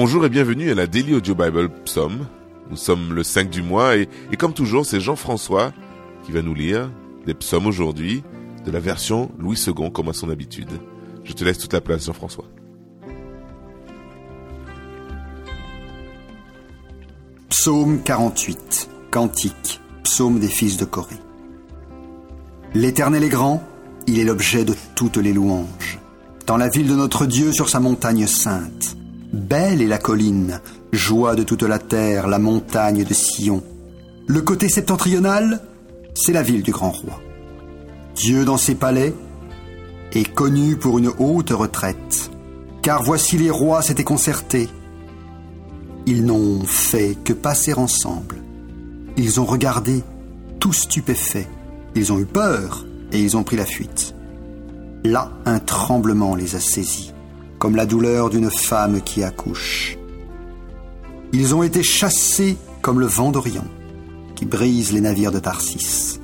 Bonjour et bienvenue à la Daily Audio Bible Psaume. Nous sommes le 5 du mois et, comme toujours, c'est Jean-François qui va nous lire des psaumes aujourd'hui de la version Louis II comme à son habitude. Je te laisse toute la place Jean-François. Psaume 48, Cantique, psaume des fils de Corée. L'Éternel est grand, il est l'objet de toutes les louanges. Dans la ville de notre Dieu sur sa montagne sainte. Belle est la colline, joie de toute la terre, la montagne de Sion. Le côté septentrional, c'est la ville du grand roi. Dieu dans ses palais est connu pour une haute retraite, car voici les rois s'étaient concertés. Ils n'ont fait que passer ensemble. Ils ont regardé, tout stupéfaits. Ils ont eu peur et ils ont pris la fuite. Là, un tremblement les a saisis comme la douleur d'une femme qui accouche. Ils ont été chassés comme le vent d'Orient, qui brise les navires de Tarsis.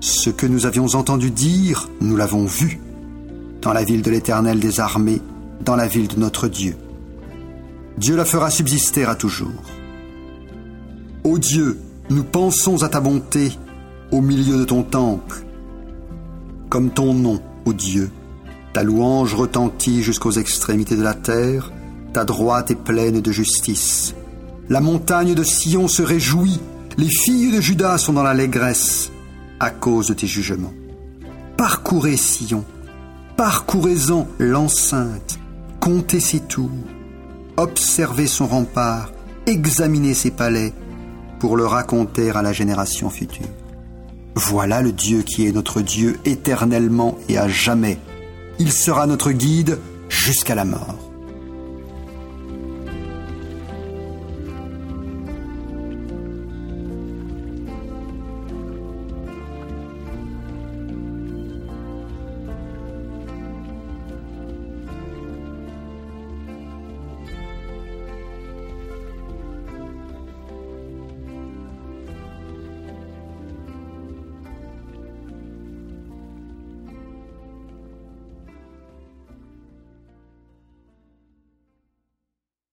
Ce que nous avions entendu dire, nous l'avons vu, dans la ville de l'Éternel des armées, dans la ville de notre Dieu. Dieu la fera subsister à toujours. Ô Dieu, nous pensons à ta bonté au milieu de ton temple, comme ton nom, ô Dieu, ta louange retentit jusqu'aux extrémités de la terre, ta droite est pleine de justice. La montagne de Sion se réjouit, les filles de Judas sont dans l'allégresse à cause de tes jugements. Parcourez Sion, parcourez-en l'enceinte, comptez ses tours, observez son rempart, examinez ses palais, pour le raconter à la génération future. Voilà le Dieu qui est notre Dieu éternellement et à jamais il sera notre guide jusqu'à la mort.